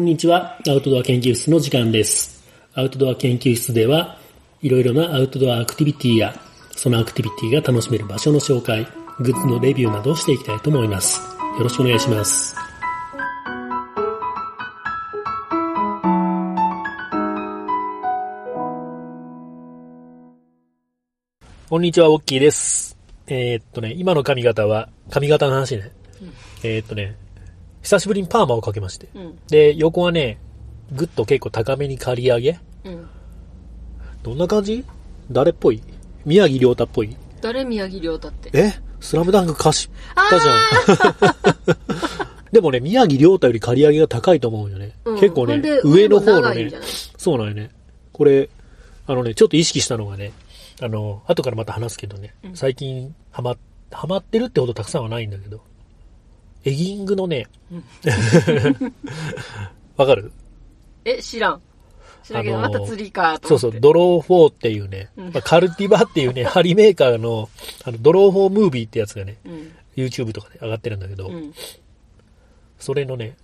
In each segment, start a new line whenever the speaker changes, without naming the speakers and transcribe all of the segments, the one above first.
こんにちは。アウトドア研究室の時間です。アウトドア研究室では、いろいろなアウトドアアクティビティや、そのアクティビティが楽しめる場所の紹介、グッズのレビューなどをしていきたいと思います。よろしくお願いします。こんにちは、オッキーです。えーっとね、今の髪型は、髪型の話ね。えーっとね、久しぶりにパーマをかけまして。
うん。
で、横はね、ぐっと結構高めに刈り上げ
うん。
どんな感じ？誰っぽい？宮城亮太っぽい？
誰宮城亮太って？
え？スラムダンク歌詞ったじゃん。でもね、宮城亮太より刈り上げが高いと思うよね。
うん
結構ね上の方のねそうなんよね。これ、あのね、ちょっと意識したのがね、あの、後からまた話すけどね、
うん
最近ハマ、ハマってるってほどたくさんはないんだけど、エギングのね、わかる？
え、知らん。知らんけど、
あのー
また釣りかと。
そうそう、ドロー4っていうね、
うん
まあ、カルティバっていうね、針メーカーの、あの、ドロー4ムービーってやつがね、
うん。
YouTube とかで上がってるんだけど、
うん。
それのね、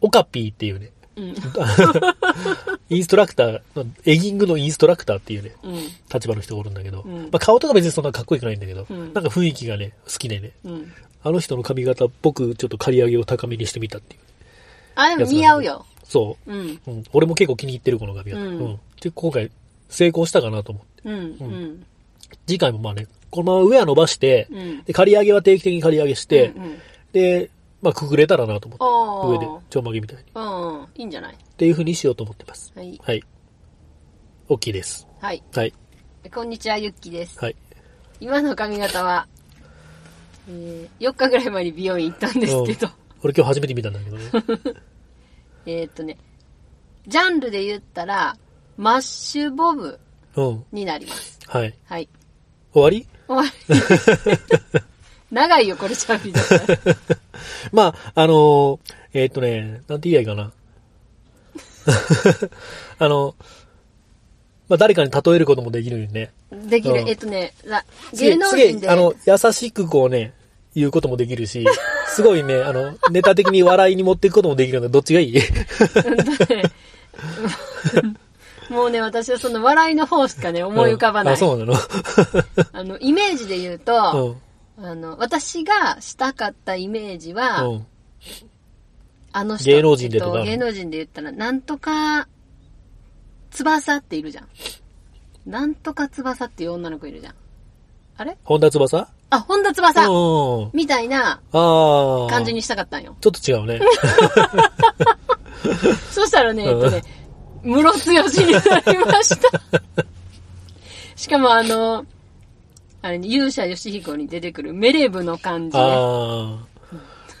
オカピーっていうね、
うん。
インストラクターの、エギングのインストラクターっていうね、
うん。
立場の人がおるんだけど、
うん
まあ、顔とか別にそんなかっこよくないんだけど、
うん
なんか雰囲気がね、好きでね、
うん。
あの人の髪型っぽくちょっと刈り上げを高めにしてみたっていう。
あ、でも似合うよ。
そ
うん。
う。うん。俺も結構気に入ってるこの髪型。
う
うんん。で、今回成功したかなと思って。
うん。うん。
次回もまあね、このまま上は伸ばして、
うん。
で、刈り上げは定期的に刈り上げして、
うん。
で、まあ、くぐれたらなと思って。上で、ちょんまげみたいに。っ
うん。いいんじゃない？
ていう風にしようと思ってます。
はい。
はい。大きいです。
はい。
はい。
こんにちは、ゆっきです。
はい。
今の髪型は、えー、4日ぐらい前に美容院行ったんですけど、
俺今日初めて見たんだけどね。
えーっとね、ジャンルで言ったら、マッシュボブ
うん。
になります。
はい。
はい。
終わり？
終わり。長いよ、これ喋りだったら。
まあ、あのーえーっとね、なんて言えばいいかな。あの、まあ、誰かに例えることもできるよね。
できる
う。ん
えっとね、芸能
次
人で、
あの、優しくこうね、言うこともできるし、すごいね、あの、ネタ的に笑いに持っていくこともできるので、どっちがいい？
もうね、私はその笑いの方しかね、思い浮かばない。
あ、そうなの？
あの、イメージで言う
う
と、
ん。
あの、私がしたかったイメージは、
うん。
あの人。
芸能人でとか？
えっ芸能人で言ったら、なんとか、翼っているじゃん。なんとか翼っていう女の子いるじゃん。あれ？
本田翼？
あ、本田
う
翼
ん。
みたいな。感じにしたかったんよ。
ちょっと違うね。
そしたらね、えっ
うん
とね、ムロツヨシになりました。しかもあの、あれに、勇者ヨシヒコに出てくるメレブの感じね。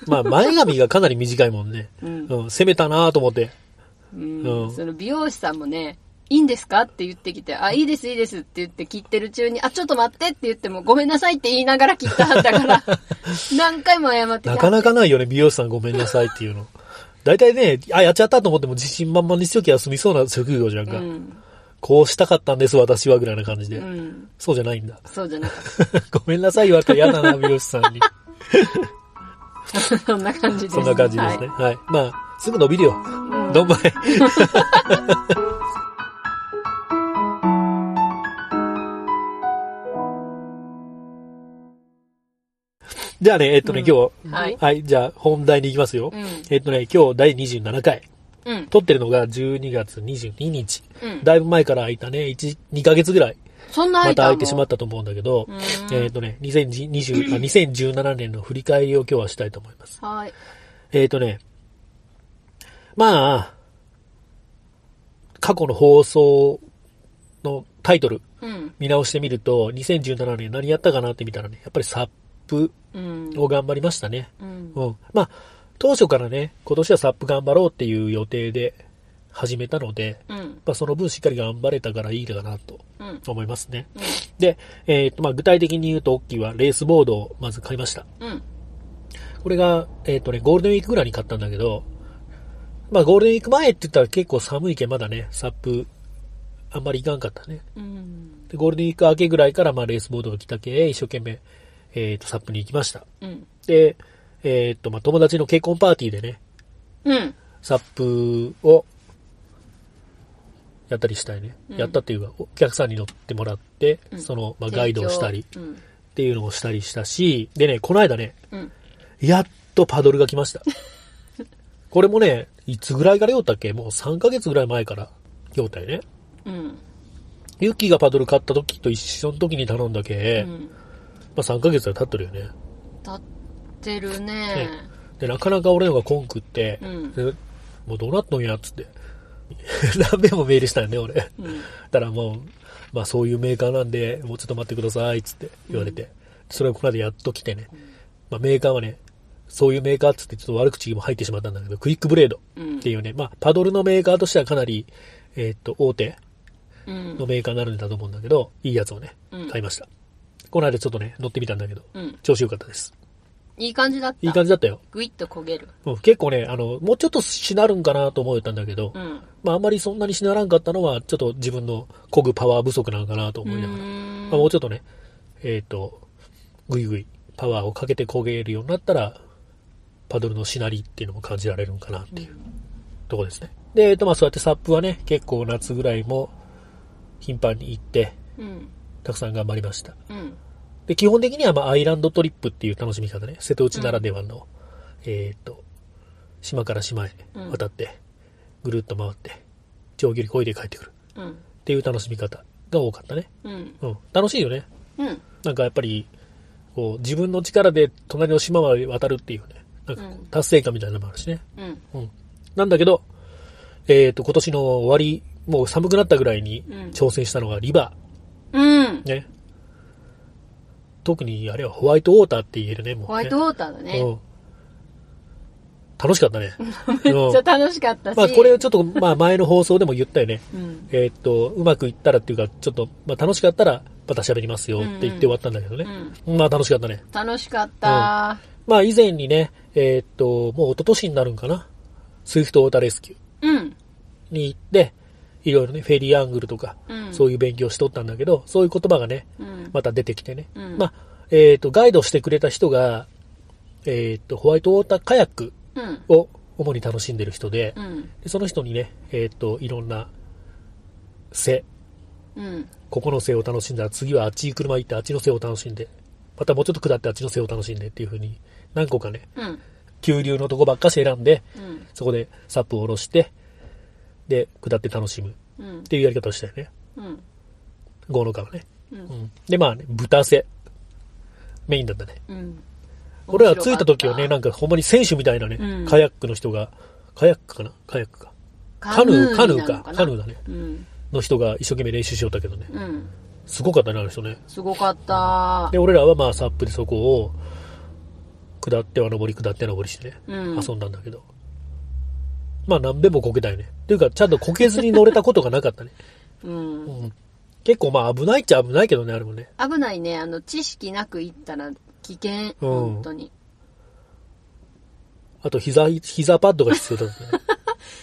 まあ、前髪がかなり短いもんね。
うん
うん。攻めたなと思って。
うん
うん
その美容師さんもね、いいんですか？って言ってきて、あ、いいです、いいですって言って切ってる中に、あ、ちょっと待ってって言っても、ごめんなさいって言いながら切ったはったから、何回も謝って
なかなかないよね、美容師さんごめんなさいっていうの。大体ね、あ、やっちゃったと思っても自信満々にしときゃ済みそうな職業じゃんか。
うん。
こうしたかったんです、私は、ぐらいな感じで。
うん。
そうじゃないんだ。
そうじゃなかっ
ごめんなさい言われたら嫌だな、美容師さんに。
た。そんな感じです。
そんな感じですね。はい。まあ、すぐ伸びるよ。
はい。
どんまい。じゃあね、えっとね、
うん
今日、
はい
はい、じゃあ本題に行きますよ。
うん。
えっとね、今日第27回。
うん。
撮ってるのが12月22日。
うん。
だいぶ前から空いたね、1、2ヶ月ぐらい、
そんな
また空
空
いてしまったと思うんだけど、
うん
えっとね、2020あ2017年の振り返りを今日はしたいと思います。
はい。
えっ、とね、まあ、過去の放送のタイトル
うん。
見直してみると、2017年何やったかなって見たらね、やっぱりサップ
うん。
を頑張りましたね。
うん。
うん。まあ、当初からね、今年はサップ頑張ろうっていう予定で始めたので、
うん。
まあ、その分しっかり頑張れたからいいかなと
うん。
思いますね。
うん。
で、えっ、と、まあ、具体的に言うと、大きいはレースボードをまず買いました。
うん。
これが、えっ、とね、ゴールデンウィークぐらいに買ったんだけど、まあゴールデンウィーク前って言ったら結構寒いけんまだね、サップ、あんまりいかんかったね。
うん。
で、ゴールデンウィーク明けぐらいからまあレースボードが来たけ、一生懸命、えっ、と、サップに行きました。
うん。
で、えっ、と、まあ友達の結婚パーティーでね、
うん。
サップを、やったりしたいね。
うん
やったっていうか、お客さんに乗ってもらって、
うん
その、まあ、ガイドをしたりっていうのをしたりしたし、でね、この間ね。やっとパドルが来ました。これもね、いつぐらいから用ったっけ？もう3ヶ月ぐらい前から用ったよね。
うん。
ユッキーがパドル買った時と一緒の時に頼んだけ、
うん。
まあ3ヶ月は経っとるよね。
経ってるね。
で、なかなか俺のが来んくって、
うん
でもうどうなっとんやっつって。何遍もメールしたよね、俺。
うん。
たらもう、まあそういうメーカーなんで、もうちょっと待ってください、つって言われて。それをこの間やっと来てね。まあメーカーはね、そういうメーカーっつってちょっと悪口も入ってしまったんだけど、クイックブレード
うん
っていうね、まあパドルのメーカーとしてはかなり、えーっと、大手
うん
の。メーカーになるんだと思うんだけど、いいやつをね
うん、
買いました。この間ちょっとね、乗ってみたんだけど、
うん。
調子良かったです。
いい感じだった？
いい感じだったよ。
ぐいっと焦げる。
うん結構ね、あの、もうちょっとしなるんかなと思ってたんだけど、
うん。
まああんまりそんなにしならんかったのは、ちょっと自分の漕ぐパワー不足なのかなと思いながら、まあ、もうちょっとね、えっ、と、ぐいぐいパワーをかけて焦げるようになったら、パドルのしなりっていうのも感じられるのかなっていうところですね。で、えっ、と、まあそうやってサップはね、結構夏ぐらいも頻繁に行って、
うん。
たくさん頑張りました。
うん。
で、基本的にはまあアイランドトリップっていう楽しみ方ね、瀬戸内ならではの、えっ、と、島から島へ渡って、ぐるっと回って、長距離漕いで帰ってくる
うん。
っていう楽しみ方が多かったね。
うん。
うん。楽しいよね。
うん。
なんかやっぱり、こう、自分の力で隣の島まで渡るっていうね、なんかこう
うん
達成感みたいなのもあるしね。
うん。
うん。なんだけど、えっ、と、今年の終わり、もう寒くなったぐらいに
うん
挑戦したのがリバ
うん
ー。。ね。特にあれはホワイトウォーターって言えるね、もう、ね。
ホワイトウォーターだね。
うん。楽しかったね。
めっちゃ
うん
楽しかったし。
まあこれをちょっと、まあ前の放送でも言ったよね。
うん。
えーっと、うまくいったらっていうか、ちょっと、まあ楽しかったら、また喋りますよって言って終わったんだけどね。まあ楽しかったね。
楽しかった。
まあ以前にね、えーっと、もう一昨年になるんかな。スイフトウォーターレスキュー
うん。
に行って、いろいろね、フェリーアングルとか、
うん
そういう勉強しとったんだけど、そういう言葉がね、
うん。
また出てきてね。
うん
まあ、えーっと、ガイドしてくれた人が、えーっと、ホワイトウォーターカヤック
うん。
を主に楽しんでる人で、
うん。
でその人にね、えーっと、いろんな瀬、
うん。
ここの瀬を楽しんだら次はあっちに車行ってあっちの瀬を楽しんで、またもうちょっと下ってあっちの背を楽しんでっていう風に何個かね、
うん。
急流のとこばっかし選んで、
うん。
そこでサップを下ろして、で、下って楽しむっ
うん。
ていうやり方をしたよね。
うん。
ゴーノカはね。
う。
うんん。で、まあね、豚背。メインだったね。
うん。
俺ら着いた時はね、なんかほんまに選手みたいなね、
うん
カヤックの人が、カヤックかな？カヤックか。カヌー、カヌーか。カヌーだね。
うん。
の人が一生懸命練習しよったけどね。
うん。
すごかったね、あの人ね。
すごかった
で、。俺らはまあサップでそこを、下っては登り、下っては登りしてね、
うん
遊んだんだけど。まあ何べもこけたよね。っていうか、ちゃんとこけずに乗れたことがなかったね。
うん。
うん。結構まあ危ないっちゃ危ないけどね、あれもね。
危ないね。あの、知識なく行ったら危険。
うん
本当に。
あと膝、膝パッドが必要だったね。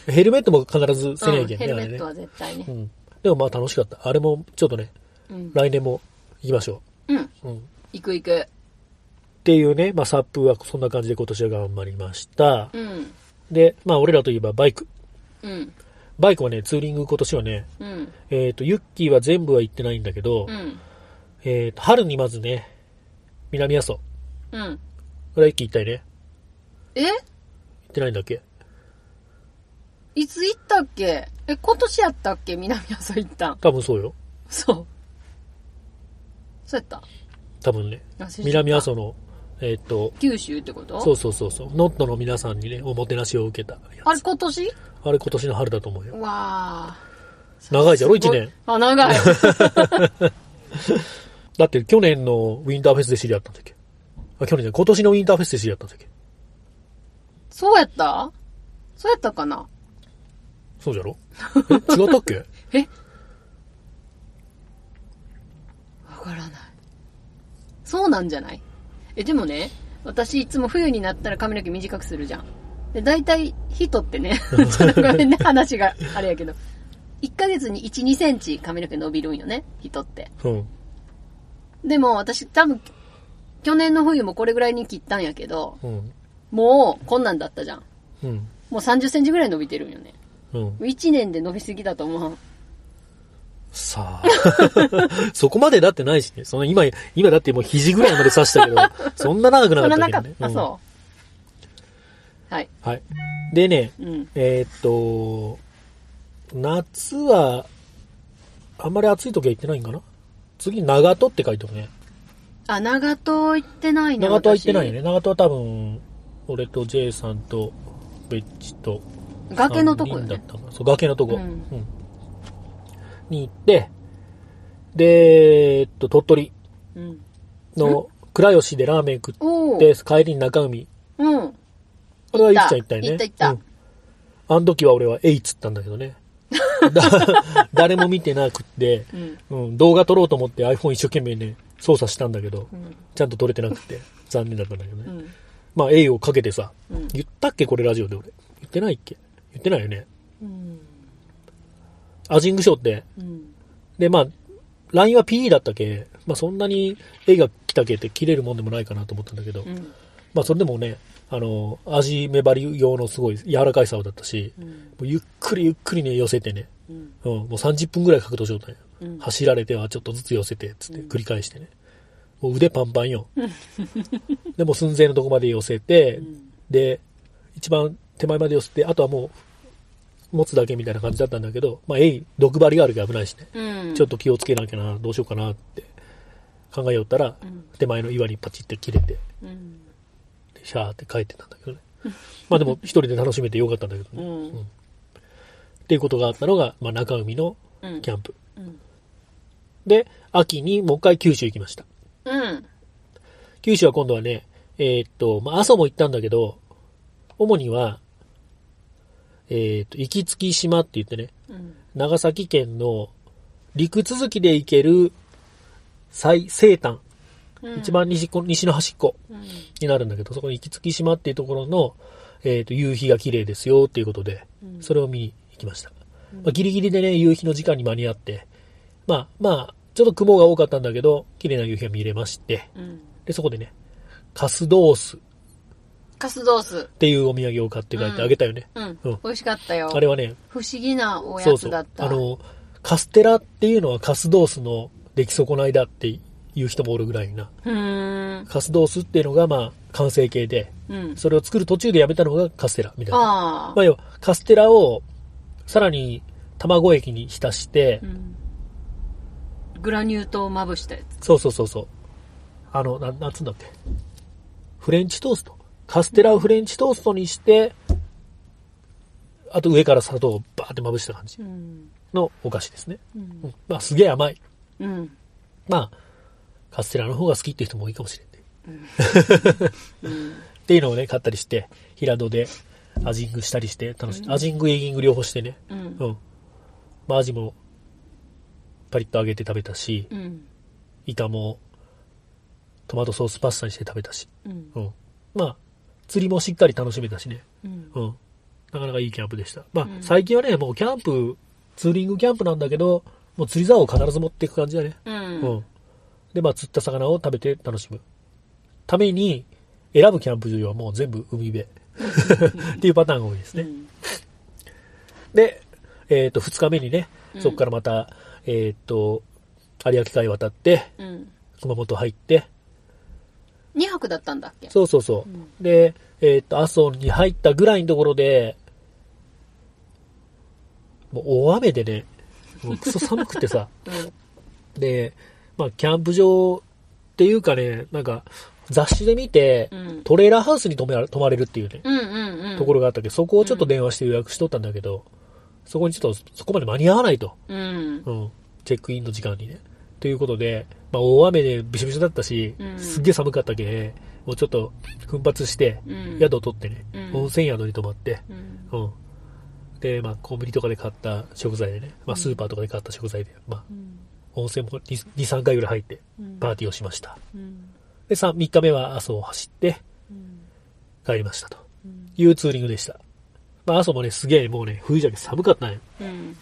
ヘルメットも必ずせな
うん
いけんね、あれね
ヘルメット。は絶対ね
う。ん。でもまあ楽しかった。あれもちょっとね、
うん。
来年も行きましょ
うん。
う。うん。っ
行く行く。
ていうね、まあサップはそんな感じで今年は頑張りました。
うん。
で、まあ俺らといえばバイク。
うん。
バイクはね、ツーリング今年はね、
うん。
えっ、と、ユッキーは全部は行ってないんだけど、
うん。
えっ、と、春にまずね、南阿蘇。
うん。
これは一気行きたいね。
え？
行ってないんだっけ？
いつ行ったっけ？え、今年やったっけ？南阿蘇行ったん。
多分そうよ。
そう。そうやった
多分ね。
忘れちゃった
南阿蘇の、えっ、と、
九州ってこと？
そうそうそうそう、ノットの皆さんにね、おもてなしを受けたやつ。
あれ今年？
あれ今年の春だと思うよ。
わあ。
長いじゃろ、
すご
一年。
あ、長い。
だって去年のウィンターフェスで知り合ったんだっけ？あ、去年じゃ今年のウィンターフェスで知り合ったんだっけ？
そうやった？そうやったかな？
そうじゃろ？え？違ったっけ？
え？わからない。そうなんじゃない？え、でもね、私いつも冬になったら髪の毛短くするじゃん。で、大体人ってね、ちょっとごめんね、話があれやけど、1ヶ月に1、2センチ髪の毛伸びるんよね、人って。
うん。
でも私多分、去年の冬もこれぐらいに切ったんやけど、
うん。
もうこんなんだったじゃん。
うん。
もう30センチぐらい伸びてるんよね。
うん。
1年で伸びすぎだと思う。
さあ。そこまでだってないしね。その今、今だってもう肘ぐらいまで刺したけど、そんな長くなかったけどね。
なかった。あ、
うん
そう。はい。
はい。でね、
うん。
えーっと、夏は、あんまり暑い時は行ってないんかな？次、長門って書いてるね。
あ、長門行ってないね。
長門は行ってないよ
ね。
ね。長門は多分、俺と J さんと、ベッチと、
崖のとこよね
そう、崖のとこ。
うん
うんに行って、で、えっと、鳥取
うん。
の倉吉でラーメン食。って、帰りに中海。
うん。
これはゆきちゃん行ったよね。
行った行った
うんあの時は俺はえいっつったんだけどね。だ誰も見てなくって、
うん。
うん、動画撮ろうと思って iPhone 一生懸命ね、操作したんだけど、
うん。
ちゃんと撮れてなくて、残念だったんだけどね。
うん。
まあ、A をかけてさ、
うん。
言ったっけこれラジオで俺。言ってないっけ言ってないよね。
うん。
アジングショーって。
うん。
で、まあ、LINE は PE だったけ、まあそんなに A が来たけって切れるもんでもないかなと思ったんだけど、
うん。
まあそれでもね、あの、味目張り用のすごい柔らかい竿だったし、
うん。
もうゆっくりゆっくりね、寄せてね、
うん。
うん、もう30分ぐらい格闘状態。
うん。
走られてはちょっとずつ寄せて、つって繰り返してね。もう腕パンパンよ。でも寸前のとこまで寄せて、で、一番手前まで寄せて、あとはもう、持つだけみたいな感じだったんだけど、まあ、えい、毒針があるから危ないしね。
うん。
ちょっと気をつけなきゃな、どうしようかなって考えよったら、
うん。
手前の岩にパチって切れて、
うん。
でシャーって帰ってたんだけどね。まあでも一人で楽しめてよかったんだけど
う
ね。
ん。
っていうことがあったのが、まあ中海の
うん。
キャンプ。
うん。
で、秋にもう一回九州行きました。
うん。
九州は今度はね、えーっと、まあ、阿蘇も行ったんだけど、主には、えーっと、行きつき島って言ってね、
うん。
長崎県の陸続きで行ける最西端、
うん。
一番西西の端っこ
うん。
になるんだけど、そこに行きつき島っていうところの、えーっと、夕日が綺麗ですよっていうことで、
うん。
それを見に行きました。まあ、ギリギリでね、夕日の時間に間に合って、まあまあ、ちょっと雲が多かったんだけど、綺麗な夕日が見れまして、
うん。
で、そこでね、カスドース
カスドース。
っていうお土産を買って帰ってあげたよね。
うん。
うん
美味しかったよ。
あれはね、
不思議なおや
そうそう。
つだった。
あの、カステラっていうのはカスドースの出来損ないだっていう人もおるぐらいな。
うーん。
カスドースっていうのがまあ完成形で、
うん。
それを作る途中でやめたのがカステラみたいな。
ああ
まあ。要はカステラをさらに卵液に浸して、
うん。グラニュー糖をまぶしたやつ。
そうそうそうそう。あの、ななんつうんだっけ。フレンチトースト。カステラをフレンチトーストにして、あと上から砂糖をバーってまぶした感じ
うん。
のお菓子ですね。
う。
うんんまあすげえ甘い。
うん。
まあ、カステラの方が好きっていう人も多いかもしれんね。
うん。
っていうのをね、買ったりして、平戸でアジングしたりして楽しい。アジング、エイギング両方してね。
うん
う。ん。まあアジもパリッと揚げて食べたし、
うん。
イカもトマトソースパスタにして食べたし。
うん。
うん。まあ、釣りもしっかり楽しめたしね。
うん。
うん。なかなかいいキャンプでした。まあ、
うん
最近はね、もうキャンプ、ツーリングキャンプなんだけど、もう釣り竿を必ず持っていく感じだね。
う。
うんん。で、まあ、釣った魚を食べて楽しむ。ために、選ぶキャンプ場はもう全部海辺。っていうパターンが多いですね。
うん。
で、えっ、と、二日目にね、
うん
そこからまた、えっ、と、有明海渡って、
うん。
熊本入って、
2泊だったんだっけ？
そうそうそう。
うん
で、えっ、と、阿蘇に入ったぐらいのところで、もう大雨でね、もうクソ寒くてさ、
うん。
で、まあ、キャンプ場っていうかね、なんか、雑誌で見て、
うん。
トレーラーハウスに泊めら泊まれるっていうね、
うんうんうん。
ところがあったけど、そこをちょっと電話して予約しとったんだけど、そこにちょっと、そこまで間に合わないと。
うん。
うん。チェックインの時間にね。ということで、まあ、大雨でびしょびしょだったし、
うん
すっげえ寒かったけ、もうちょっと奮発して、
うん。
宿を取ってね、
うん
温泉宿に泊まって、
うん。
うん。で、まあ、コンビニとかで買った食材でね、まあ、スーパーとかで買った食材で、まあ、
うん。
温泉も2、2 3回ぐらい入って、
うん。
パーティーをしました。
うん。
で、3, 3日目は阿蘇を走って
うん。
帰りましたと
うん。
いうツーリングでした。まあ、阿蘇もね、すげえもうね、冬じゃけ寒かったね。
うん。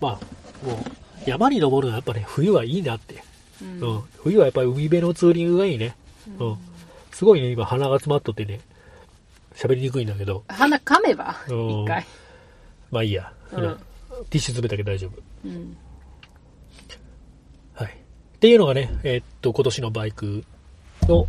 まあ、もう、山に登るのはやっぱね、冬はいいなって。
う
うん。冬はやっぱり海辺のツーリングがいいね。うん。すごいね、今鼻が詰まっとってね、喋りにくいんだけど、
鼻噛めば、
うん
一回。
まあいいや。ティッシュ詰めたけど大丈夫。
うん。
はい。っていうのがね、えーっと、今年のバイクの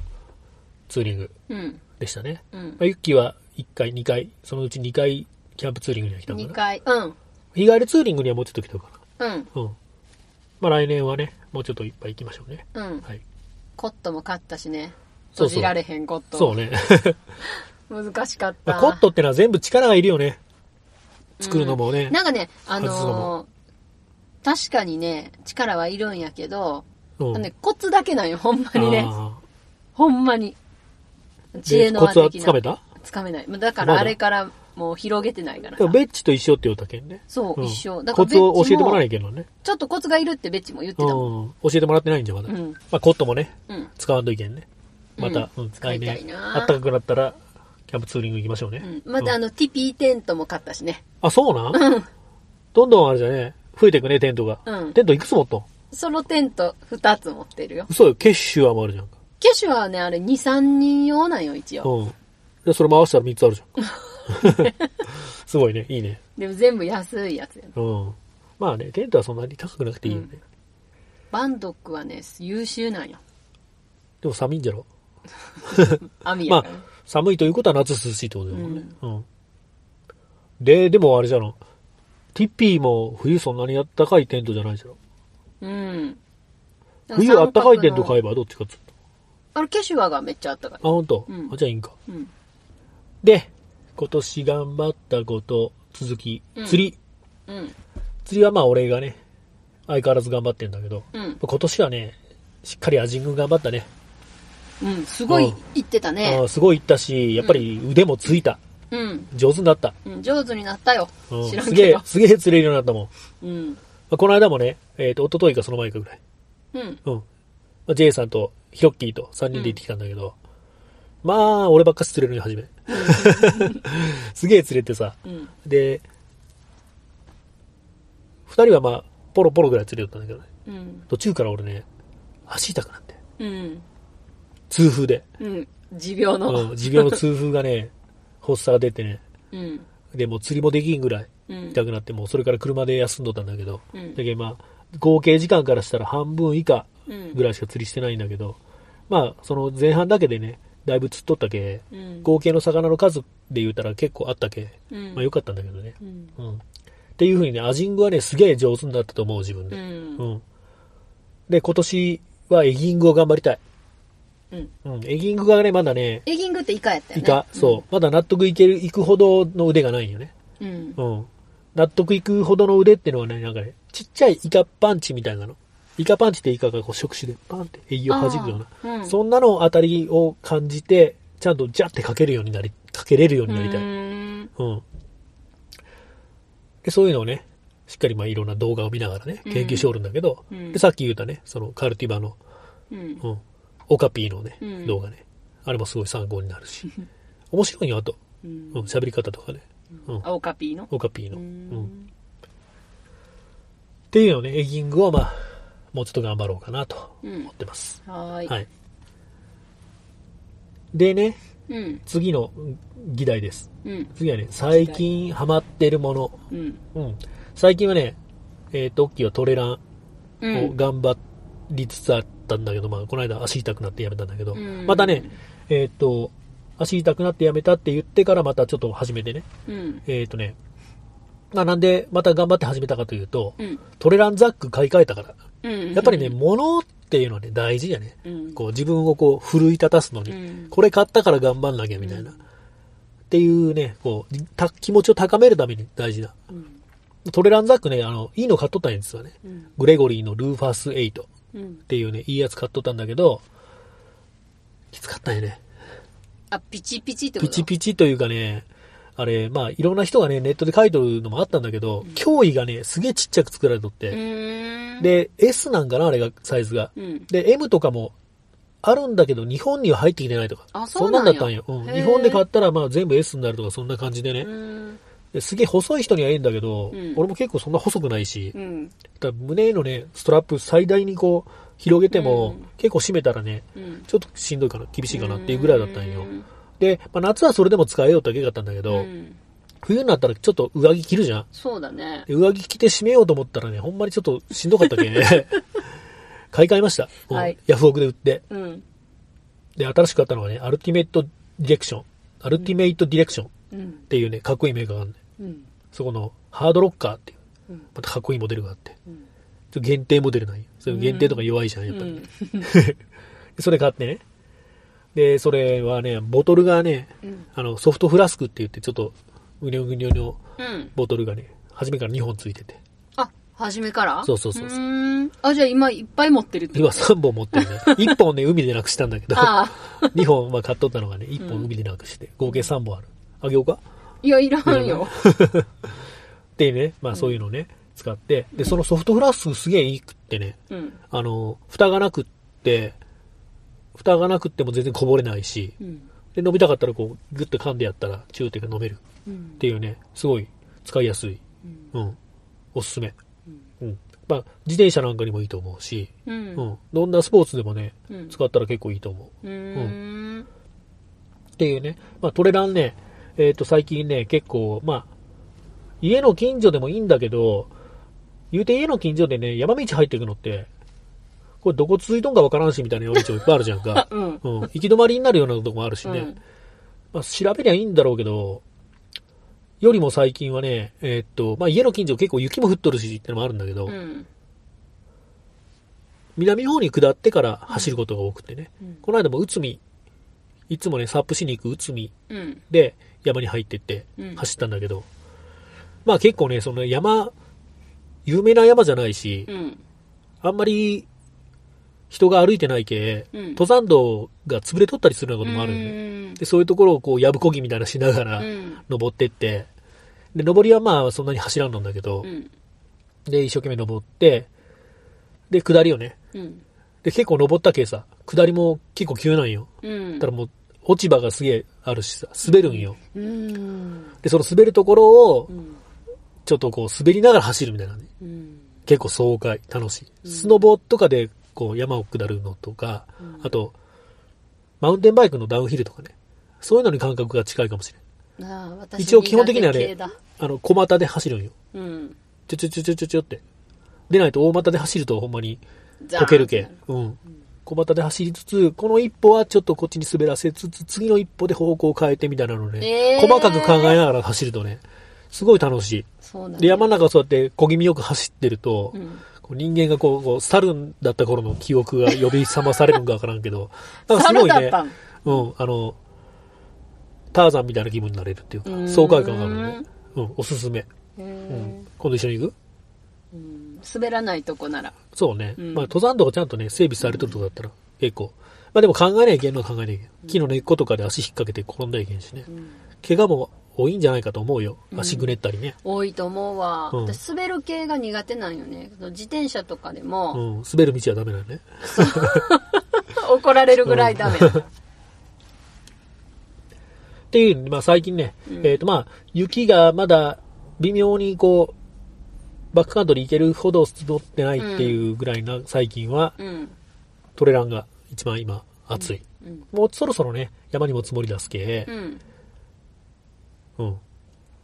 ツーリング
うん。
でしたね。
うん
ま。あ、ユッキーは1回、2回、そのうち2回、キャンプツーリングには来たかな。
回。うん。
日帰りツーリングにはもうちょっと来たか
うん。
な。うん。まあ来年はね、もうちょっといっぱい行きましょうね。
うん。
はい。
コットも買ったしね。閉じられへんコット。
そうね。
難しかった。
まあ、コットってのは全部力がいるよね。作るのもね。
なんかね、あ
の
のー確かにね、力はいるんやけど、
うん
ね、コツだけなんよ、ほんまにね。
あ
ほんまに。
ー
知恵の
でコツはつかめた？
つかめない。だからあれからもう広げてないからさ
でもベッチと一緒って言ったけんね。
そう、
うん
一緒。だから
コツを
ベッチ
教えてもらわな
も
いけどね。
ちょっとコツがいるってベッチも言って
う
たもん。
ん。教えてもらってないんじゃまだ。
うん。
まあコットもね、
うん。
使わんといけんね。また、
うん
うん
使い
来年、
たいな
あったかくなったら、キャンプツーリング行きましょうね。
うん。またあの、ティピーテントも買ったしね。
あ、そうなん？どんどんあれじゃね、増えていくね、テントが。
うん
テントいくつ持っとん？
ソロテント2つ持ってるよ。
嘘よ、ケッシュアもあるじゃんか。
ケシュはね、あれ2、3人用なんよ、一応。
うん。で、それ回したら3つあるじゃん。すごいね、いいね。
でも全部安いやつやね。
うん。まあね、テントはそんなに高くなくていいよね。
バンドックはね、優秀なんよ。
でも寒いんじゃろ？まあ
網やからね。、
寒いということは夏涼しいってことだもんね。うん。で、でもあれじゃろ？ティッピーも冬そんなにあったかいテントじゃないじゃろ？
うん。
冬あったかいテント買
い。
えばどっちかっつう
あれ、ケシュアがめっちゃあったかい。
と。あ、ほんと、
うん
あ、じゃあいいんか。
うん。
で、今年頑張ったこと、続き、
うん
釣り。
うん。
釣りはまあ俺がね、相変わらず頑張ってんだけど、
うん。
今年はね、しっかりアジング頑張ったね。
うん。すごい
うん
言ってた
あ
ね
ー。すごいいったし、やっぱり腕もついた。
うん。
上手になった。
うん。上手になったよ
うん。
知らん。
すげえすげえ釣れるようになったもん。
うん。
まあ、この間もね、えっ、と、一昨日かその前かぐらい。
うん。
うん。まあ、J さんとヒロッキーと3人で行ってきたんだけど、まあ、俺ばっかし釣れるに初め。すげえ釣れてさ。
うん。
で、二人はまあ、ポロポロぐらい釣れよったんだけどね。
うん。
途中から俺ね、足痛くなって。
うん。
痛風で。
うん。持病の。
うん、持病の痛風がね、発作が出てね。
うん。
で、もう釣りもできんぐらい
うん。
痛くなって、もうそれから車で休んどったんだけど、
うん
だけどまあ、合計時間からしたら半分以下
うん。
ぐらいしか釣りしてないんだけど、まあ、その前半だけでね、だいぶ釣っとったけ、
うん。
合計の魚の数で言うたら結構あったけ、
うん。
まあ良かったんだけどね。
うん。
うん。っていう風にね、アジングはね、すげえ上手になったと思う、自分
う
で。
ん。
うん。で、今年はエギングを頑張りたい。
うん。
うん。エギングがね、まだね、
エギングってイカやったよね。
イカ、そう、まだ納得いける、いくほどの腕がないんよね。
うん。
うん。納得いくほどの腕ってのはね、なんかね、ちっちゃいイカパンチみたいなの。イカパンチってイカがこう触手でパンってエギを弾くような。
うん。
そんなのあたりを感じて、ちゃんとジャってかけるようになり、かけれるようになりたい。
うーん。
うん。で、そういうのをね、しっかりまあいろんな動画を見ながらね、研究しておるんだけど、
うん。
でさっき言ったね、そのカルティバの、
うん。
うん、オカピーのね、
うん。
動画ね、あれもすごい参考になるし、面白いよ、あと、
うん。
うん、喋り方とかね、うん、
青カピーの？
オカピーの。
う
うん。
ん。
っていうのをね、エギングをまあ、もうちょっと頑張ろうかなと
うん
思ってます。
はーい。
はい。でね、
うん。
次の議題です。
うん。
次はね、最近ハマってるもの。
うん。
うん。最近はね、えっ、と、大きいはトレラン
う
を
ん。
頑張りつつあったんだけど、まあ、この間足痛くなってやめたんだけど、
うん
またね、えっ、と、足痛くなってやめたって言ってからまたちょっと始めてね、
うん。
えっ、とね、まあ、なんでまた頑張って始めたかというと、
うん。
トレランザック買い替えたから。
うん。
やっぱりね、物っていうのはね、大事やね。
うん。
こう自分をこう奮い立たすのに、
うん
これ買ったから頑張んなきゃみたいな。っていうね、こう、た気持ちを高めるために大事な。
うん。
トレランザックね、あの、いいの買っとったんですよね。
うん。
グレゴリーのルーファス8っ
うん。
ていうね、いいやつ買っとったんだけど、きつかったよね。
あ、ピチピチってこと？
ピチピチというかね、あれ、まあ、いろんな人がね、ネットで書いとるのもあったんだけど、脅威がね、すげえちっちゃく作られとっ
う
て、で、S なんかな、あれが、サイズが。
うん。
で、M とかもあるんだけど、日本には入ってきてないとか。
あ
そ
んな
んんだったんよ。うん日本で買ったら、まあ全部 S になるとか、そんな感じでね。すげえ細い人にはいいんだけど、
うん
俺も結構そんな細くないし、
うん。
だから胸のね、ストラップ最大にこう、広げても、
うん
結構締めたらね、
うん。
ちょっとしんどいかな、厳しいかなっていうぐらいだったんよ。で、まあ、夏はそれでも使えようとだけだったんだけど、
うん。
冬になったらちょっと上着着るじゃん。
そうだね。
で上着着て締めようと思ったらね、ほんまにちょっとしんどかったけん、買い替えました。うん
はい
ヤフオクで売って。
うん。
で、新しく買ったのがね、アルティメイトディレクション。アルティメイトディレクションっ
うん。
ていうね、かっこいいメーカーがあるね。
うん。
そこのハードロッカーっていう、
うん
またかっこいいモデルがあって。
うん。
ちょっと限定モデルなんよ。それ限定とか弱いじゃん、やっぱり。
うん。
それ買ってね。で、それはね、ボトルがね、
うん。
あの、ソフトフラスクって言って、ちょっと、うにょうにょの
うん。
ボトルがね、初めから2本ついてて。
あ、初めから？
そうそうそうそう。
あ、じゃあ今いっぱい持ってるって
今
こと
？3本持ってるね。1本ね、海でなくしたんだけど、
ああ。
2本、まあ買っとったのがね、1本海でなくして、合計3本ある。あげようか？
いや、いらんよ。
っていうね、まあそういうのをね、使って、で、そのソフトフラスクすげえいいくってね、
うん。
あの、蓋がなくって、蓋がなくっても全然こぼれないし、
うん。
で、飲みたかったらこう、グッと噛んでやったら、チューって飲める
うん
っ。ていうね、すごい使いやすい。うん。おすすめ。うん。まあ、自転車なんかにもいいと思うし、
う。
うんん。どんなスポーツでもね、
うん。
使ったら結構いいと思う。
うーん。
っていうね。まあ、トレランね、えっ、と、最近ね、結構、まあ、家の近所でもいいんだけど、言うて家の近所でね、山道入っていくのって、これどこ続いとんかわからんしみたいな山道もいっぱいあるじゃんか。
うん。
うん。行き止まりになるようなとこもあるしね。
うん
まあ、調べりゃいいんだろうけど、よりも最近はね、えーっと、まあ、家の近所結構雪も降っとるしってのもあるんだけど、
うん。
南の方に下ってから走ることが多くてね、
うん
この間も内海、いつもね、サップしに行く内海
うん。
で山に入ってって
うん
走ったんだけど、まあ結構ね、その山、有名な山じゃないし、
うん。
あんまり人が歩いてないけ、
うん
登山道が潰れとったりするようなこともある
ん
で、そういうところをこう、やぶこぎみたいなしながら、
うん。
登ってって、で、登りはまあそんなに走らんのんだけど
う、ん。
で、一生懸命登って、で、下りをね。
うん。
で、結構登ったけさ、下りも結構急なんよ。
うん。
だからもう、落ち葉がすげえあるしさ、滑るんよ。
うん。
で、その滑るところを
う、ん。
ちょっとこう、滑りながら走るみたいなね。
うん。
結構爽快、楽しい。
うん
スノボとかで、こう、山を下るのとか、
うん
あと、マウンテンバイクのダウンヒルとかね。そういうのに感覚が近いかもしれん。
ああ、私
一応基本的にはねあの、小股で走るんよ。
うん。
ちょちょちょちょちょちょって。でないと大股で走るとほんまに
ザーン
こけるけ。うん。小股で走りつつ、この一歩はちょっとこっちに滑らせつつ、次の一歩で方向を変えてみたいなのね、
えー
細かく考えながら走るとね、すごい楽しい。で、山の中そうやって小気味よく走ってると、
うん。
人間がこう、こう猿だった頃の記憶が呼び覚まされるんかわからんけど、なんかすごいねうん、あの、ターザンみたいな気分になれるっていうか
う
爽快感があるのね。うん、おすすめ。
へ
う
ー
ん。今度一緒に行く？
うん滑らないとこなら。
そうね。
うん
まあ、登山道がちゃんとね、整備されてるとこだったら、結構。まあでも考えないけんのは考えないけん。木の根っことかで足引っ掛けて転んだらいけんしね
う。ん
怪我も多いんじゃないかと思うよ。
うん
足ぐねったりね。
多いと思うわ。
うん
私滑る系が苦手なんよね。自転車とかで
う
も、
ん。滑る道はダメだよね。
怒られるぐらいダメ。
っていう、まあ最近ね、
うん
えっ、とまあ、雪がまだ微妙にこう、バックカントリー行けるほど積もってないっていうぐらいな最近は、
うん。
トレランが一番今暑い。
うん。
もうそろそろね、山にも積もり出すけ
う、ん。
うん。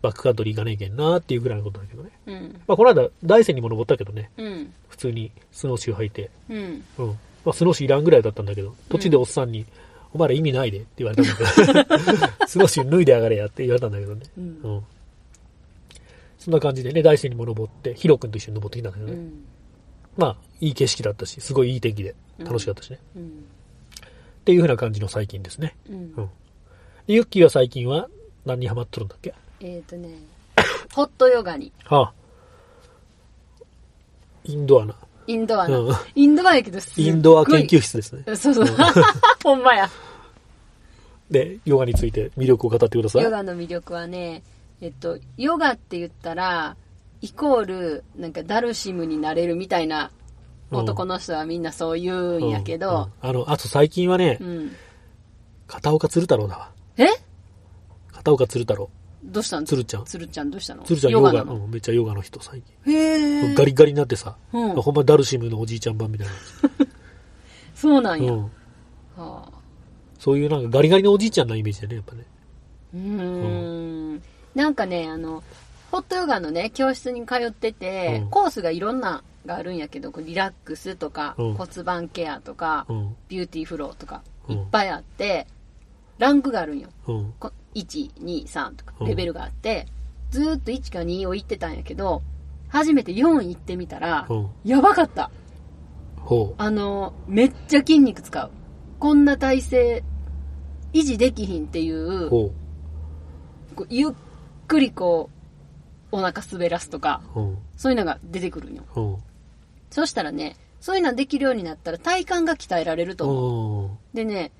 バックカントリー行かねえけんなっていうぐらいのことだけどね。
うん。
まあこの間、大山にも登ったけどね、
うん。
普通にスノーシュー履いて、
うん。
うん。まあスノーシューいらんぐらいだったんだけど、途中でおっさんに、お前ら意味ないでって言われたんだけど、スノーシュー脱いで上がれやって言われたんだけどね。
うん
うん。そんな感じでね、大山にも登って、ヒロ君と一緒に登ってきたんだけどね。
うん。
まあ、いい景色だったし、すごいいい天気で楽しかったしね。
うん。
っていう風な感じの最近ですね。
うん
うん。でユッキーは最近は何にハマっとるんだっけ？
えっとね、ホットヨガに。
ああ。インドアな。
インドアな。
うん
インドアやけどすっごい、
インドア研究室ですね。
そうそう。ほんまや。
で、ヨガについて魅力を語ってください。
ヨガの魅力はね、えっと、ヨガって言ったら、イコール、なんかダルシムになれるみたいな男の人はみんなそう言うんやけ
うん
ど、
うんあの、あと最近はね
う、ん。
片岡鶴太郎だわ。
え？
片岡鶴太郎。
どうしたん
鶴ちゃん。
鶴ちゃんどうしたの？
鶴ちゃんヨガ、
なの、
うん、めっちゃヨガの人最近。
へえ。
ガリガリになってさ、
うん
ほんまダルシムのおじいちゃん版みたいな。
そうなんや。
うん。
はあ、
そういうなんかガリガリのおじいちゃんなイメージだね、やっぱね。
うーん。なんかね、あの、ホットヨガのね、教室に通ってて、
うん
コースがいろんながあるんやけど、リラックスとか、
うん
骨盤ケアとか、
うん。
ビューティーフローとか、
うん
いっぱいあって、ランクがあるんよ。
うん。
こ1、2、3とか
うん
レベルがあって、ずーっと1か2を行ってたんやけど、初めて4行ってみたら、
うん。
やばかった。
ほ
あの、めっちゃ筋肉使う。こんな体勢、維持できひんっていうこうゆっくりこう、お腹滑らすとか。そういうのが出てくるんよ。
うん。
そしたらね、そういうのできるようになったら体幹が鍛えられると思う。
うん。
でね、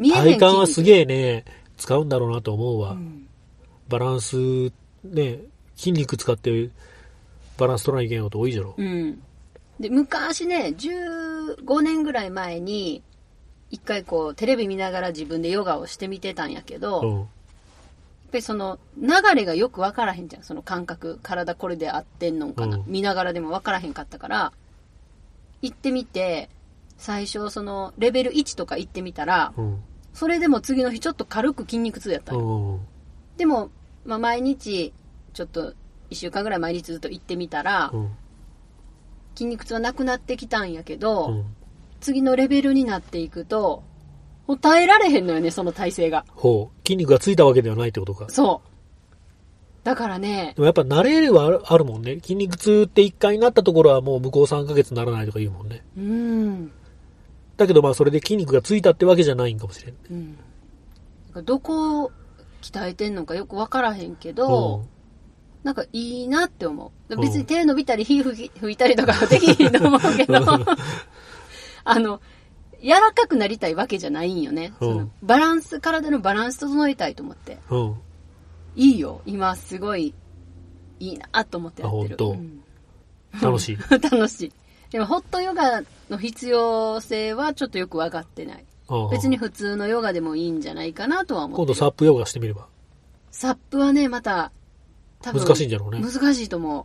見えへん
体幹はす
筋
げえね、使うんだろうなと思うわ。
肉うん
バランス、ね、筋肉使ってバランス取らなきゃいけないこと多いじゃろ。
うん。で、昔ね、15年ぐらい前に、一回こう、テレビ見ながら自分でヨガをしてみてたんやけど、やっ
うん。
ぱりその、流れがよくわからへんじゃん。その感覚。体これで合ってんのかな。
うん
見ながらでもわからへんかったから、行ってみて、最初その、レベル1とか行ってみたら、
うん。
それでも次の日ちょっと軽く筋肉痛やった。でも、まあ、毎日、ちょっと、一週間ぐらい毎日ずっと行ってみたら、
うん。
筋肉痛はなくなってきたんやけど、
うん。
次のレベルになっていくと、もう耐えられへんのよね、その体勢が。
ほう。筋肉がついたわけではないってことか。
そう。だからね
で、もやっぱ慣れはあるあるもんね。筋肉痛って一回なったところはもう向こう3ヶ月ならないとか言うもんね。
うーん。
だけどまあそれで筋肉がついたってわけじゃないんかもしれん。
うん。どこを鍛えてんのかよくわからへんけど、なんかいいなって思う。別に手伸びたり火吹いたりとかはできひんと思うけど、あの、柔らかくなりたいわけじゃないんよね。
うん
そのバランス、体のバランス整えたいと思って。
うん。うん。
いいよ。今すごいいいなと思ってやってる。
あ本当
うん
楽しい。
楽しい。でもホットヨガの必要性はちょっとよく分かってない。別に普通のヨガでもいいんじゃないかなとは思ってる。
今度サップヨガしてみれば。
サップはね、また、多分
難しいんじゃろうね。
難しいと思う。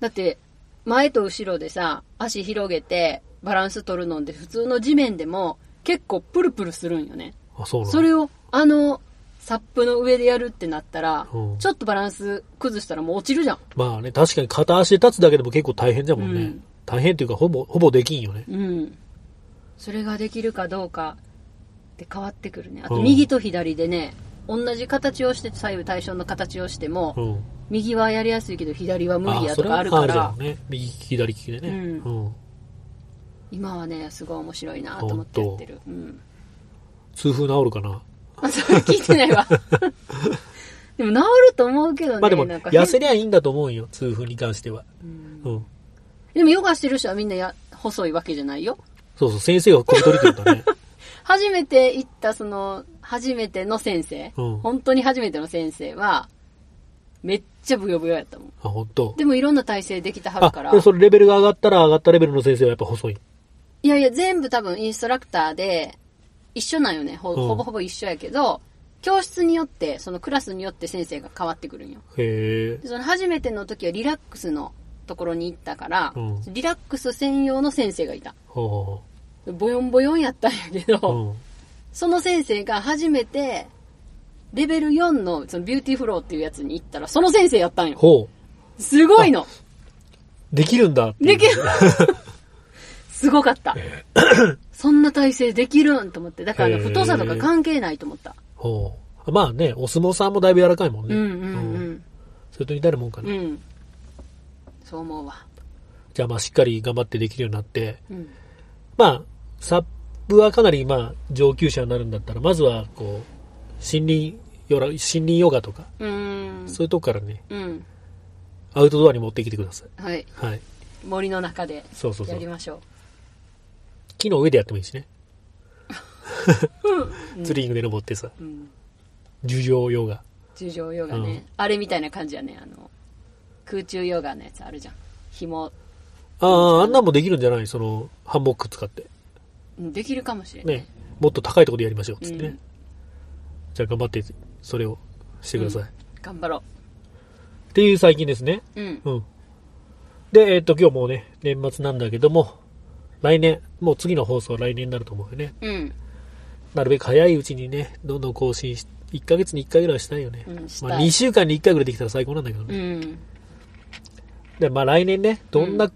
だって、前と後ろでさ、足広げてバランス取るので普通の地面でも結構プルプルするんよね。
あ、そうなの
それをあのサップの上でやるってなったら、
うん
ちょっとバランス崩したらもう落ちるじゃん。
まあね、確かに片足で立つだけでも結構大変じゃもんね。
うん
大変っていうか、ほぼ、ほぼできんよね。
うん。それができるかどうかって変わってくるね。あと
うん
右と左でね、同じ形をして、左右対称の形をしても、
うん。
右はやりやすいけど左は無理や
それは
とかあるから
じゃん、ね。右利き、左利きでね。
うん
うん。
今はね、すごい面白いなと思ってやってる。うん。
痛風治るかな。
あ、それ聞いてないわ。でも治ると思うけどね。
まあでも、痩せりゃいいんだと思うよ。痛風に関しては。
うん
うん。
でもヨガしてる人はみんなや細いわけじゃないよ。
そうそう、先生がこれ取りって言ったね。
初めて行ったその、初めての先生、
うん
本当に初めての先生は、めっちゃブヨブヨやったもん。
あ、本当。
でもいろんな体勢できたはるから
あ、で、それレベルが上がったら上がったレベルの先生はやっぱ細い？
いやいや、全部多分インストラクターで一緒なんよね。ほ,、
うん
ほぼほぼ一緒やけど、教室によって、そのクラスによって先生が変わってくるんよ。
へ
その初めての時はリラックスのところに行ったから、
うん
リラックス専用の先生がいた。
ほ
ボヨンボヨンやったんやけど。その先生が初めて、レベル4のそのビューティーフローっていうやつに行ったら、その先生やったんよ。
ほ
すごいの。
う。できるんだ
できる すごかった。そんな体勢できるんと思って。だから太さとか関係ないと思った。
ほう。まあね、お相撲さんもだいぶ柔らかいもんね。
うんうんうん。
それと似たようなもんかな。
うん。そう思うわ。
じゃあまあしっかり頑張ってできるようになって、
うん。
まあ、サップはかなりまあ上級者になるんだったら、まずはこう、森林ヨガ、森林ヨガとか、
うーん。
そういうとこからね、
うん。
アウトドアに持ってきてください。
はい。
はい。
森の中で
そうそうそう。
やりましょ
木の上でやってもいいしね。ツリングで登ってさ、
う。うん。
樹上ヨガ。
樹上ヨガね。あれみたいな感じやね。あの、空中ヨガのやつあるじゃん。紐、
ああ、あんなんもできるんじゃない？その、ハンモック使って。
うんできるかもしれない。
ね。もっと高いところでやりましょう。つってね。
うん
じゃあ頑張って、それをしてください。
頑張ろ
っていう最近ですね。
う。うん。
うん。で、えっ、と、今日もうね、年末なんだけども、来年、もう次の放送は来年になると思うよね。
うん。
なるべく早いうちにね、どんどん更新し、1ヶ月に1回ぐらいはしたいよね。
うん
まあ、2週間に1回ぐらいできたら最高なんだけど
う
ね。
ん。
で、まあ来年ね、どんな、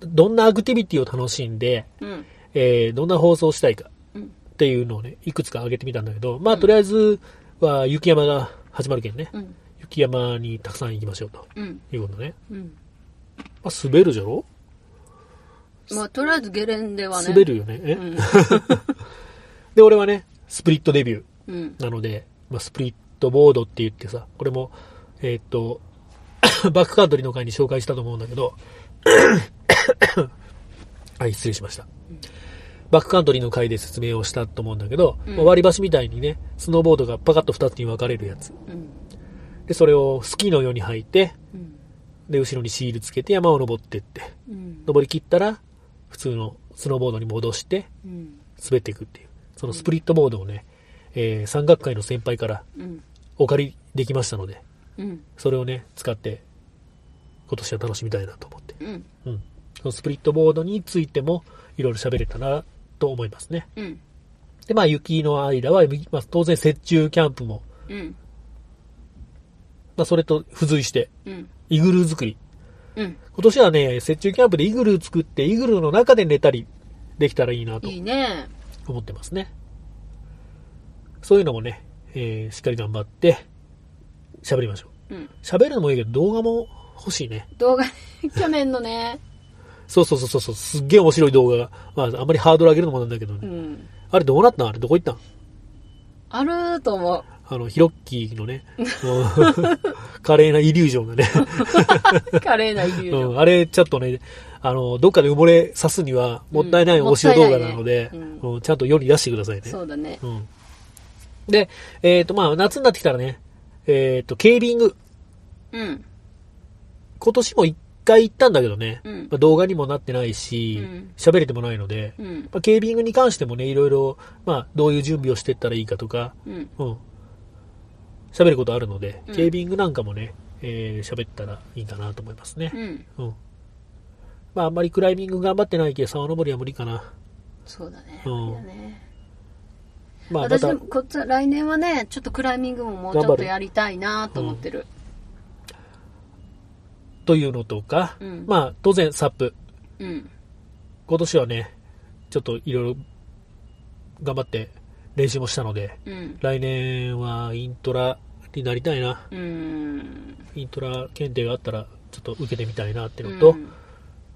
どんなアクティビティを楽しんで、
うん。
えー、どんな放送をしたいか
うん。
っていうのをね、いくつか挙げてみたんだけど、まあとりあえずは雪山が始まるけんね。
うん。
雪山にたくさん行きましょうと
うん。
いうことね。
うん。
まあ滑るじゃろ
まあ、とりあえずゲレンデはね。
滑るよね。え、
うん。
で、俺はね、スプリットデビュー。
うん。
なので、まあ、スプリットボードって言ってさ、これも、えーっと、バックカントリーの回に紹介したと思うんだけど、はい、失礼しました。バックカントリーの回で説明をしたと思うんだけど、
うん
まあ割り箸みたいにね、スノーボードがパカッと二つに分かれるやつ。
うん。
で、それをスキーのように履いて、
うん。
で、後ろにシールつけて山を登ってって、
うん。
登り切ったら、普通のスノーボードに戻して、
うん。
滑っていくっていう。そのスプリットボードをね、えー、山岳会の先輩から
うん。
お借りできましたので、
うん。
それをね、使って、今年は楽しみたいなと思って。
うん。
うん。そのスプリットボードについても、いろいろ喋れたな、と思いますね。
うん。
で、まあ、雪の間は、まあ、当然、雪中キャンプも、
うん。
まあ、それと付随して、
うん。
イグルー作り。
うん。
今年はね、雪中キャンプでイグルー作って、イグルーの中で寝たりできたらいいなと
いいね。
思ってますね。そういうのもね、えー、しっかり頑張って、喋りましょう。
うん。
喋るのもいいけど、動画も欲しいね。
動画、去年のね。
そうそうそうそう、すっげえ面白い動画が、まあ、あんまりハードル上げるのもなんだけどね。
うん。
あれどうなったんあれどこ行ったん
あると思う。
あの、ヒロッキーのね、うん 華麗なイリュージョンがね、
華麗なイリュージョン。
うん、あれちょっとね、あの、どっかで埋もれさすにはもったいない
うん
お塩動画なので、
もったいないね
うんちゃんと世に出してくださいね。
そうだね。
うん。で、えっ、と、まあ、夏になってきたらね、えっ、と、ケービング。
うん。
今年も一回行ったんだけどね、
うん
まあ、動画にもなってないし
うん、
喋、れてもないので、
うん。
まあ、ケービングに関してもね、いろいろ、まあ、どういう準備をしていったらいいかとか、
うん。
うん。喋ることあるので、
うん
ケービングなんかもね、えー喋ったらいいかなと思いますね
う。ん。
うん。まあ、あんまりクライミング頑張ってないけど、沢登りは無理かな。
そうだね。
うん
だね
まあ、
私も、こっち来年はね、ちょっとクライミングももうちょっとやりたいなと思ってる。
というのとか、
うん
まあ、当然、サップ。
うん。
今年はね、ちょっといろいろ頑張って練習もしたので、
うん。
来年はイントラになりたいな。
うん。
イントラ検定があったら、ちょっと受けてみたいなっていうのと、
うん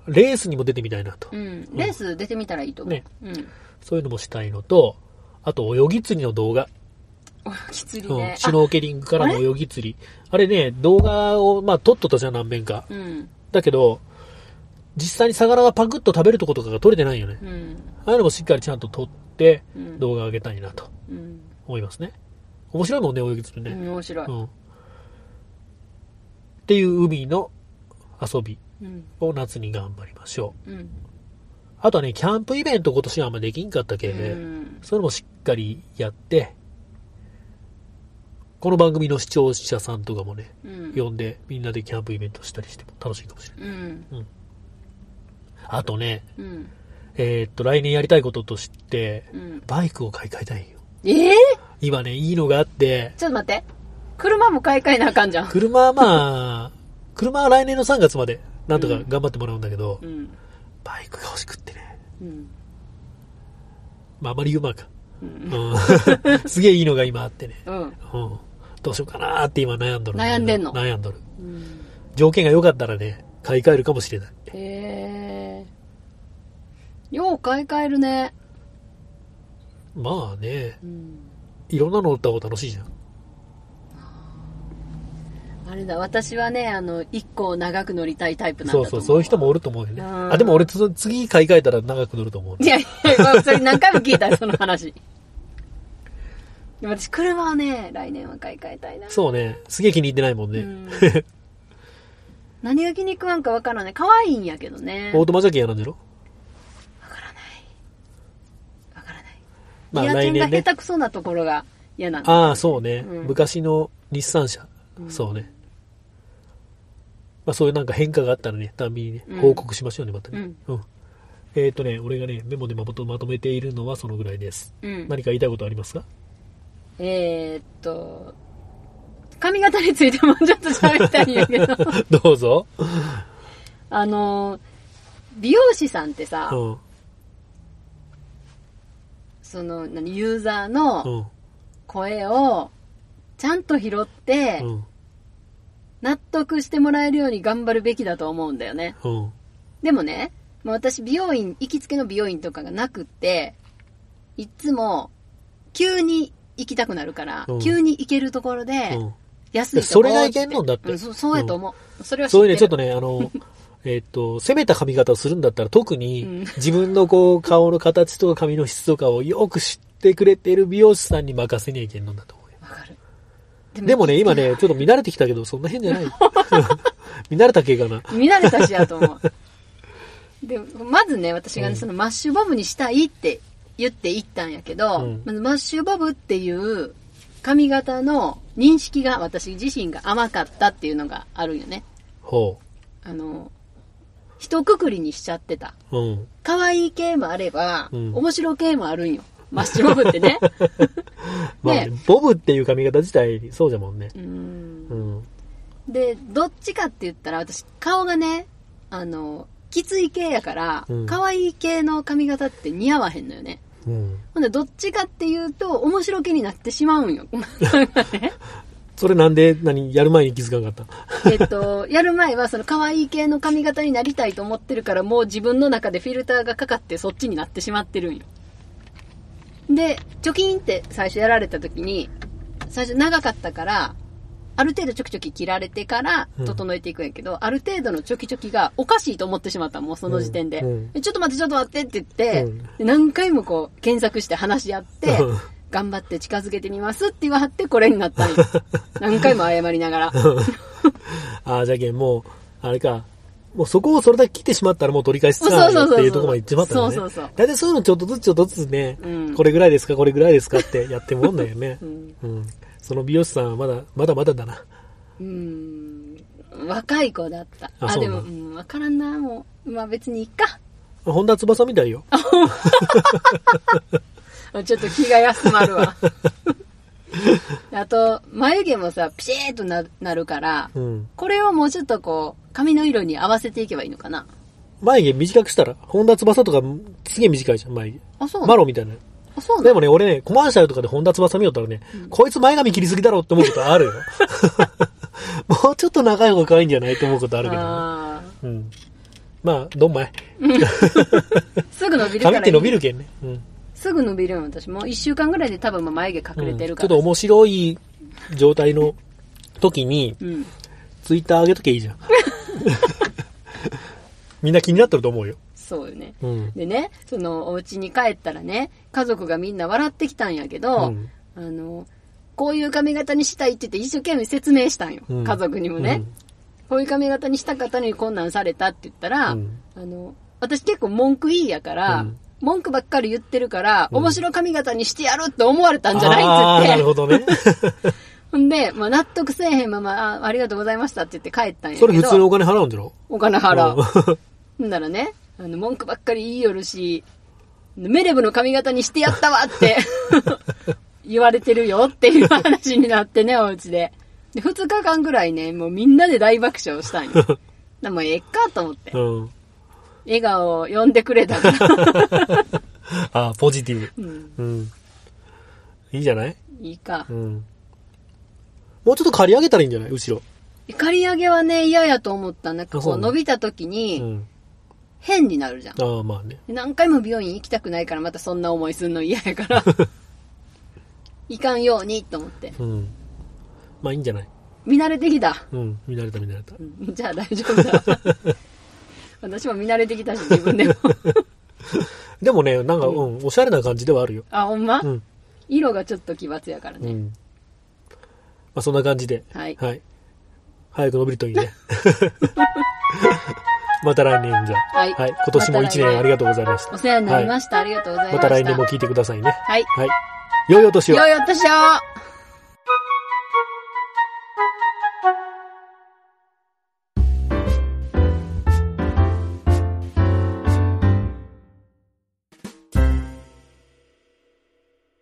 レースにも出てみたいなと。
うん。レース出てみたらいいと思う。
ね
うん。
そういうのもしたいのと、あと泳ぎ釣りの動画。
おきつり
うん
ね。
シュノーケリングからの泳ぎ釣り。あれね、動画を、まあ、撮っとったじゃん、何遍か。だけど、実際に魚がパクッと食べるとことかが撮れてないよね。
うん。
ああいうのもしっかりちゃんと撮って、
うん。
動画上げたいなと
うん。
思いますね。面白いもんね、泳ぎ釣りね。
うん面白い。
うん。っていう海の遊び
うん。
を夏に頑張りましょう。
うん。
あとはね、キャンプイベント今年はあんまできんかったけ、
うん。
そういうのもしっかりやって、この番組の視聴者さんとかもね、
うん。
呼んでみんなでキャンプイベントしたりしても楽しいかもしれない。
うん。
あとね、
うん。
えーっと、来年やりたいこととして、
うん。
バイクを買い替えたいよ。
ええ
今ね、いいのがあって、
ちょっと待って。車も買い替えなあかんじゃん。
車はまあ、車は来年の3月まで、なんとか頑張ってもらうんだけど、
うん。
バイクが欲しくってね。
うん。
まあ、あまり言うまいか。
うん。
うん。すげえいいのが今あってね。
うん。
うん。どうしようかなーって今悩んどる
悩んでんの？
悩んどる。
うん。
条件が良かったらね、買い替えるかもしれない。
へえ。よう買い替えるね。
まあね、
うん。
いろんなの乗った方が楽しいじゃん。
あれだ、私はね、あの、一個長く乗りたいタイプなんだ。
そうそう、そういう人もおると思うよね。
うん
あ、でも俺つ次買い替えたら長く乗ると思う。
いやいや、まあそれ何回も聞いたよ、その話。でも私、車をね、来年は買い替えたいな。
そうね、すげえ気に入ってないもんね。
うん。何が気に食わんかわからない。可愛いんやけどね。
オートマジャケやなんじゃろ
わからない。わからない。
まあ
ギアチェンが下手くそなところが嫌なんだ。
ああ、そうね、
うん
昔の日産車。そうね。まあそういうなんか変化があったらね、たんびにね
うん、
報告しましょうね、またね。うん。えっ、とね、俺がね、メモでまとまとめているのはそのぐらいです。
うん。
何か言いたいことありますか？
えーっと、髪型についてもちょっと喋りたいんやけど、
どうぞ。
あの、美容師さんってさ、
うん。
その、何、ユーザー
う
の
ん。
声をちゃんと拾って、
うん。
納得してもらえるように頑張るべきだと思うんだよね。
うん。
でもね、まあ私美容院、行きつけの美容院とかがなくって、いっつも、急に行きたくなるから、
うん
急に行けるところで、
うん。
安いとこ
それがいけんのんだって
うんそそうやと思う。それは。
そういうね、ちょっとね、あの、えっと、攻めた髪型をするんだったら特に
うん
自分のこう、顔の形とか髪の質とかをよく知ってくれている美容師さんに任せにはいけんのんだと思うよ。
わかる。
でもね、今ね、ちょっと見慣れてきたけど、そんな変じゃない。見慣れた系かな。
見慣れたしやと思う。で、まずね、私がね、そのマッシュボブにしたいって言って行ったんやけど、
うん
まずマッシュボブっていう髪型の認識が私自身が甘かったっていうのがあるんよね。
ほ
あの、一括りにしちゃってた。
う。うん。
可愛い系もあれば、
うん
面白系もあるんよ。マッシュボブってね。
まあね、ボブっていう髪型自体、そうじゃもんね。
うー
うんん。
で、どっちかって言ったら私、顔がね、あの、きつい系やから
うん、
可愛い系の髪型って似合わへんのよね。
うん。
ほんで、どっちかっていうと、面白系になってしまうんよ。ね
それなんで、何、やる前に気づかなかった？
えっと、やる前はその可愛い系の髪型になりたいと思ってるから、もう自分の中でフィルターがかかってそっちになってしまってるんよ。で、チョキンって最初やられた時に、最初長かったから、ある程度チョキチョキ切られてから
うん。
整えていくんやけど、ある程度のチョキチョキがおかしいと思ってしまったもうその時点で、
うん。うん。
えちょっと待ってちょっと待ってって言って、何回もこう検索して話し合って、
うん
頑張って近づけてみますって言わはってこれになったんよ。何回も謝りながら。
ああ、じゃけん、もう、あれか。もうそこをそれだけ切ってしまったらもう取り返しつかないっていうところまで行っちまったんだね。
そうそうそう
大体そういうのちょっとずつちょっとずつね、
うん
これぐらいですか、これぐらいですかってやってもんだよね
う。ん
うん。その美容師さんはまだ、まだまだだな。
うーん若い子だった。あ、
あ
でも、うん、わからんな、もう。まあ別にいいか。
本田翼みたいよ。
ちょっと気が休まるわ。あと、眉毛もさ、ピシーっとななるから、
うん。
これをもうちょっとこう、髪の色に合わせていけばいいのかな？
眉毛短くしたら、本田翼とかすげえ短いじゃん、眉毛。
あ、そうなの？
マロみたいな。
あ、そうなの？
でもね、俺ね、コマーシャルとかで本田翼見よったらね、こいつ前髪切りすぎだろって思うことあるよ。もうちょっと長い方が可愛いんじゃないって思うことあるけどうん。まあ、どんまい。
ー すぐ伸びるからいい
髪って伸びるけんね。うん。
すぐ伸びるよ、私。もう一週間ぐらいで多分眉毛隠れてるから。
ちょっと面白い状態の時に、
うん。
ツイッター上げとけばいいじゃん。みんな気になってると思うよ。
そうよね。
うん。
でね、そのお家に帰ったらね、家族がみんな笑ってきたんやけど、
うん
あの、こういう髪型にしたいって言って一生懸命説明したんよ。
うん
家族にもね、こういう髪型にしたかったのにこんなんされたって言ったら、
うん
あの、私結構文句いいやから、
うん
文句ばっかり言ってるから、
うん
面白髪型にしてやるって思われたんじゃないっつって。
ほどね。
ほんで、まあ、納得せえへんままあ、ありがとうございましたって言って帰ったんやけど。
それ普通にお金払うんじゃろ？
お金払う。
うん
ほんならね、あの、文句ばっかり言いよるし、メレブの髪型にしてやったわって 言われてるよっていう話になってね、お家で。で、2日間ぐらいね、もうみんなで大爆笑したんよ。でもええかと思って。
うん。
笑顔を呼んでくれたから。
あ あ、ポジティブ。
うん、
うん。いいんじゃない？
いいか
う。ん。もうちょっと刈り上げたらいいんじゃない？後ろ。
刈り上げはね、嫌やと思った。なんかこう伸びた時
う
に
ん。
変になるじゃん。
ああ、まあね。
で何回も美容院行きたくないからまたそんな思いすんの嫌やから。いかんようにと思って。
うん。まあいいんじゃない？
見慣れてきた。
うん。見慣れた見慣れた。
うんじゃあ大丈夫だ。私も見慣れてきたし、自分でも。
でもね、なんか、うん、おしゃれな感じではあるよ。
あ、ほんま、
うん。
色がちょっと奇抜やからね。
うん。まあそんな感じで。
はい。
はい。早く伸びるといいね。また来年じゃあ。
はい
今年も一年ありがとうございました。
お世話になりました。ありがとうございました。
また来年も聞いてくださいね。
はい。
はい。良いお年を
良いお年を